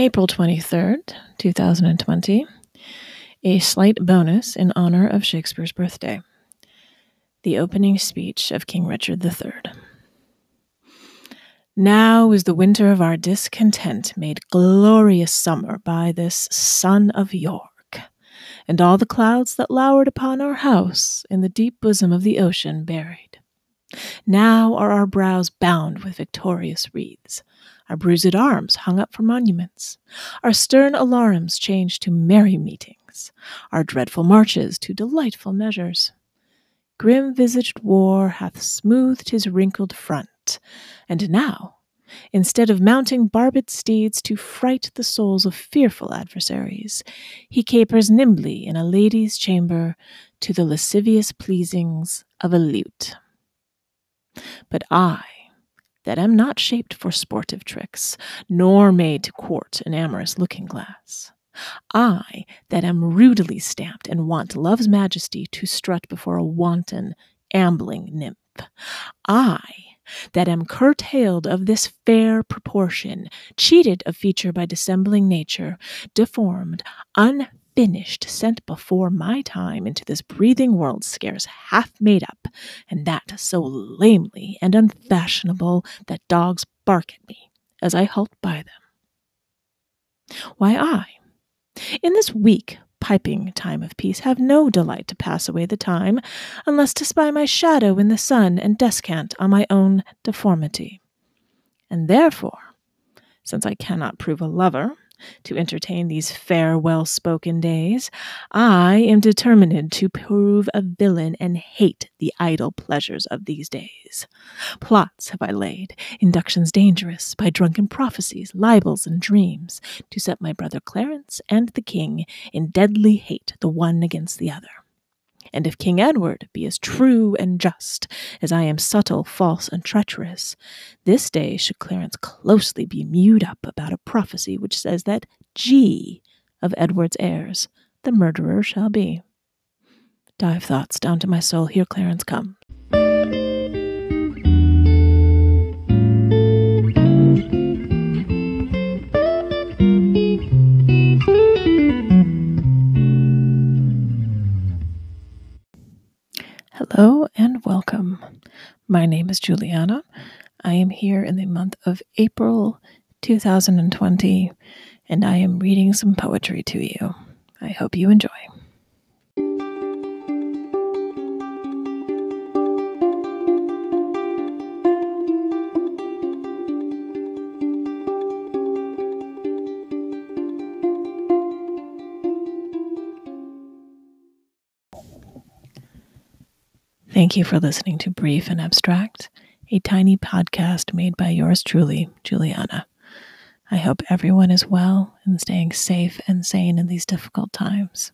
April 23rd, 2020, a slight bonus in honor of Shakespeare's birthday. The opening speech of King Richard III. Now is the winter of our discontent made glorious summer by this son of York, and all the clouds that lowered upon our house in the deep bosom of the ocean buried. Now are our brows bound with victorious wreaths, our bruised arms hung up for monuments, our stern alarums changed to merry meetings, our dreadful marches to delightful measures. Grim visaged war hath smoothed his wrinkled front, and now, instead of mounting barbed steeds to fright the souls of fearful adversaries, he capers nimbly in a lady's chamber to the lascivious pleasings of a lute. But I, that am not shaped for sportive tricks, nor made to court an amorous looking glass. I, that am rudely stamped and want love's majesty to strut before a wanton, ambling nymph. I, that am curtailed of this fair proportion, cheated of feature by dissembling nature, deformed, un finished, sent before my time into this breathing world scarce half made up, and that so lamely and unfashionable that dogs bark at me as I halt by them. Why, I, in this weak, piping time of peace, have no delight to pass away the time, unless to spy my shadow in the sun and descant on my own deformity. And therefore, since I cannot prove a lover, to entertain these fair, well spoken days. I am determined to prove a villain and hate the idle pleasures of these days. Plots have I laid, inductions dangerous, by drunken prophecies, libels, and dreams, to set my brother Clarence and the king in deadly hate the one against the other. And if King Edward be as true and just as I am subtle, false, and treacherous, this day should Clarence closely be mewed up about a prophecy which says that G of Edward's heirs the murderer shall be. Dive thoughts down to my soul. Here Clarence come. Hello and welcome. My name is Juliana. I am here in the month of April 2020, and I am reading some poetry to you. I hope you enjoy. Thank you for listening to Brief and Abstract, a tiny podcast made by yours truly, Juliana. I hope everyone is well and staying safe and sane in these difficult times.